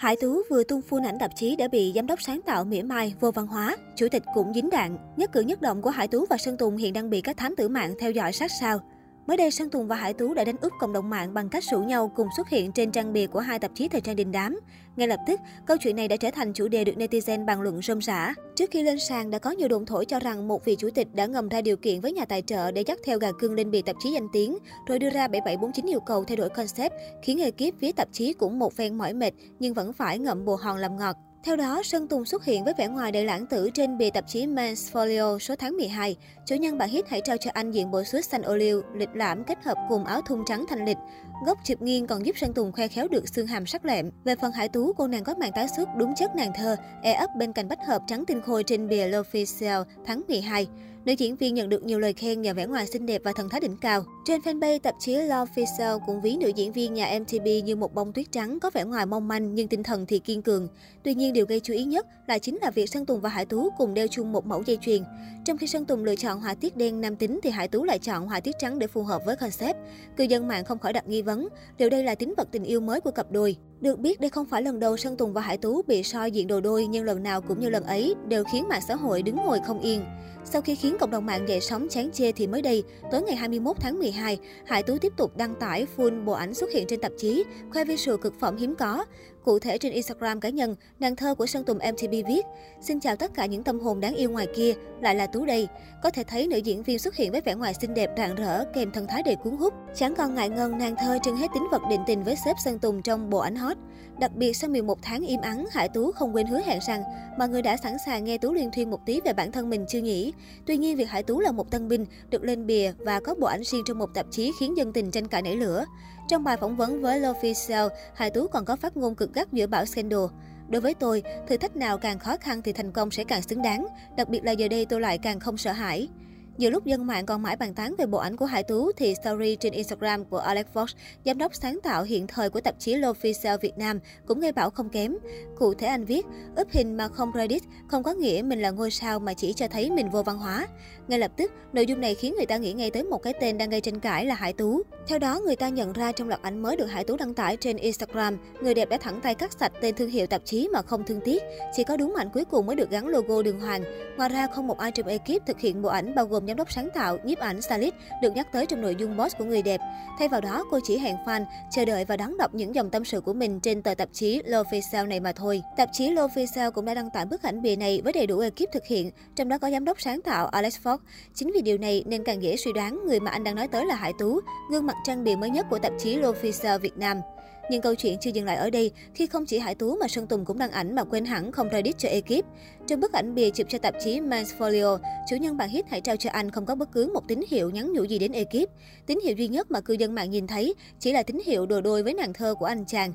Hải Tú vừa tung phun ảnh tạp chí đã bị giám đốc sáng tạo mỉa mai vô văn hóa, chủ tịch cũng dính đạn. Nhất cử nhất động của Hải Tú và Sơn Tùng hiện đang bị các thám tử mạng theo dõi sát sao. Mới đây, Sơn Tùng và Hải Tú đã đánh úp cộng đồng mạng bằng cách rủ nhau cùng xuất hiện trên trang bìa của hai tạp chí thời trang đình đám. Ngay lập tức, câu chuyện này đã trở thành chủ đề được netizen bàn luận rôm rã. Trước khi lên sàn, đã có nhiều đồn thổi cho rằng một vị chủ tịch đã ngầm ra điều kiện với nhà tài trợ để dắt theo gà cưng lên bìa tạp chí danh tiếng, rồi đưa ra 7749 yêu cầu thay đổi concept, khiến ekip viết tạp chí cũng một phen mỏi mệt nhưng vẫn phải ngậm bồ hòn làm ngọt. Theo đó, Sơn Tùng xuất hiện với vẻ ngoài đầy lãng tử trên bìa tạp chí Men's Folio số tháng 12. Chủ nhân bản hit hãy trao cho anh diện bộ suit xanh ô liu, lịch lãm kết hợp cùng áo thun trắng thanh lịch. Góc chụp nghiêng còn giúp Sơn Tùng khoe khéo được xương hàm sắc lẹm. Về phần Hải Tú, cô nàng có màn tái xuất đúng chất nàng thơ, e ấp bên cạnh bách hợp trắng tinh khôi trên bìa L'Officiel tháng 12. Nữ diễn viên nhận được nhiều lời khen nhờ vẻ ngoài xinh đẹp và thần thái đỉnh cao. Trên fanpage tạp chí Love Official cũng ví nữ diễn viên nhà MTV như một bông tuyết trắng có vẻ ngoài mong manh nhưng tinh thần thì kiên cường. Tuy nhiên điều gây chú ý nhất là chính là việc Sơn Tùng và Hải Tú cùng đeo chung một mẫu dây chuyền. Trong khi Sơn Tùng lựa chọn họa tiết đen nam tính thì Hải Tú lại chọn họa tiết trắng để phù hợp với concept. Cư dân mạng không khỏi đặt nghi vấn, liệu đây là tính vật tình yêu mới của cặp đôi. Được biết đây không phải lần đầu Sơn Tùng và Hải Tú bị soi diện đồ đôi nhưng lần nào cũng như lần ấy đều khiến mạng xã hội đứng ngồi không yên. Sau khi khiến cộng đồng mạng dậy sóng chán chê thì mới đây, tối ngày 21 tháng 12, Hải Tú tiếp tục đăng tải full bộ ảnh xuất hiện trên tạp chí, khoe visual cực phẩm hiếm có. Cụ thể trên Instagram cá nhân, nàng thơ của Sơn Tùng MTP viết Xin chào tất cả những tâm hồn đáng yêu ngoài kia, lại là Tú đây. Có thể thấy nữ diễn viên xuất hiện với vẻ ngoài xinh đẹp rạng rỡ kèm thân thái đầy cuốn hút. Chẳng còn ngại ngần nàng thơ trưng hết tính vật định tình với sếp Sơn Tùng trong bộ ảnh hot. Đặc biệt sau 11 tháng im ắng, Hải Tú không quên hứa hẹn rằng mọi người đã sẵn sàng nghe Tú liên thuyên một tí về bản thân mình chưa nhỉ. Tuy nhiên việc Hải Tú là một tân binh được lên bìa và có bộ ảnh riêng trong một tạp chí khiến dân tình tranh cãi nảy lửa. Trong bài phỏng vấn với L'Official, Hải Tú còn có phát ngôn cực gắt giữa bão scandal. Đối với tôi, thử thách nào càng khó khăn thì thành công sẽ càng xứng đáng, đặc biệt là giờ đây tôi lại càng không sợ hãi. Nhiều lúc dân mạng còn mãi bàn tán về bộ ảnh của Hải Tú thì story trên Instagram của Alex Fox, giám đốc sáng tạo hiện thời của tạp chí L'Officiel Việt Nam cũng gây bão không kém. Cụ thể anh viết, úp hình mà không credit không có nghĩa mình là ngôi sao mà chỉ cho thấy mình vô văn hóa. Ngay lập tức, nội dung này khiến người ta nghĩ ngay tới một cái tên đang gây tranh cãi là Hải Tú. Theo đó, người ta nhận ra trong loạt ảnh mới được Hải Tú đăng tải trên Instagram, người đẹp đã thẳng tay cắt sạch tên thương hiệu tạp chí mà không thương tiếc. Chỉ có đúng ảnh cuối cùng mới được gắn logo đường hoàng. Ngoài ra, không một ai trong ekip thực hiện bộ ảnh bao gồm giám đốc sáng tạo, nhiếp ảnh, Salit được nhắc tới trong nội dung boss của người đẹp. Thay vào đó, cô chỉ hẹn fan chờ đợi và đón đọc những dòng tâm sự của mình trên tờ tạp chí L'Official này mà thôi. Tạp chí L'Official cũng đã đăng tải bức ảnh bìa này với đầy đủ ekip thực hiện, trong đó có giám đốc sáng tạo Alex Fox. Chính vì điều này nên càng dễ suy đoán người mà anh đang nói tới là Hải Tú, gương mặt trang bìa mới nhất của tạp chí L'Officiel Việt Nam. Nhưng câu chuyện chưa dừng lại ở đây, khi không chỉ Hải Tú mà Sơn Tùng cũng đăng ảnh mà quên hẳn không credit cho ekip. Trong bức ảnh bìa chụp cho tạp chí Men's Folio, chủ nhân bản hit hãy trao cho anh không có bất cứ một tín hiệu nhắn nhủ gì đến ekip. Tín hiệu duy nhất mà cư dân mạng nhìn thấy chỉ là tín hiệu đồ đôi với nàng thơ của anh chàng.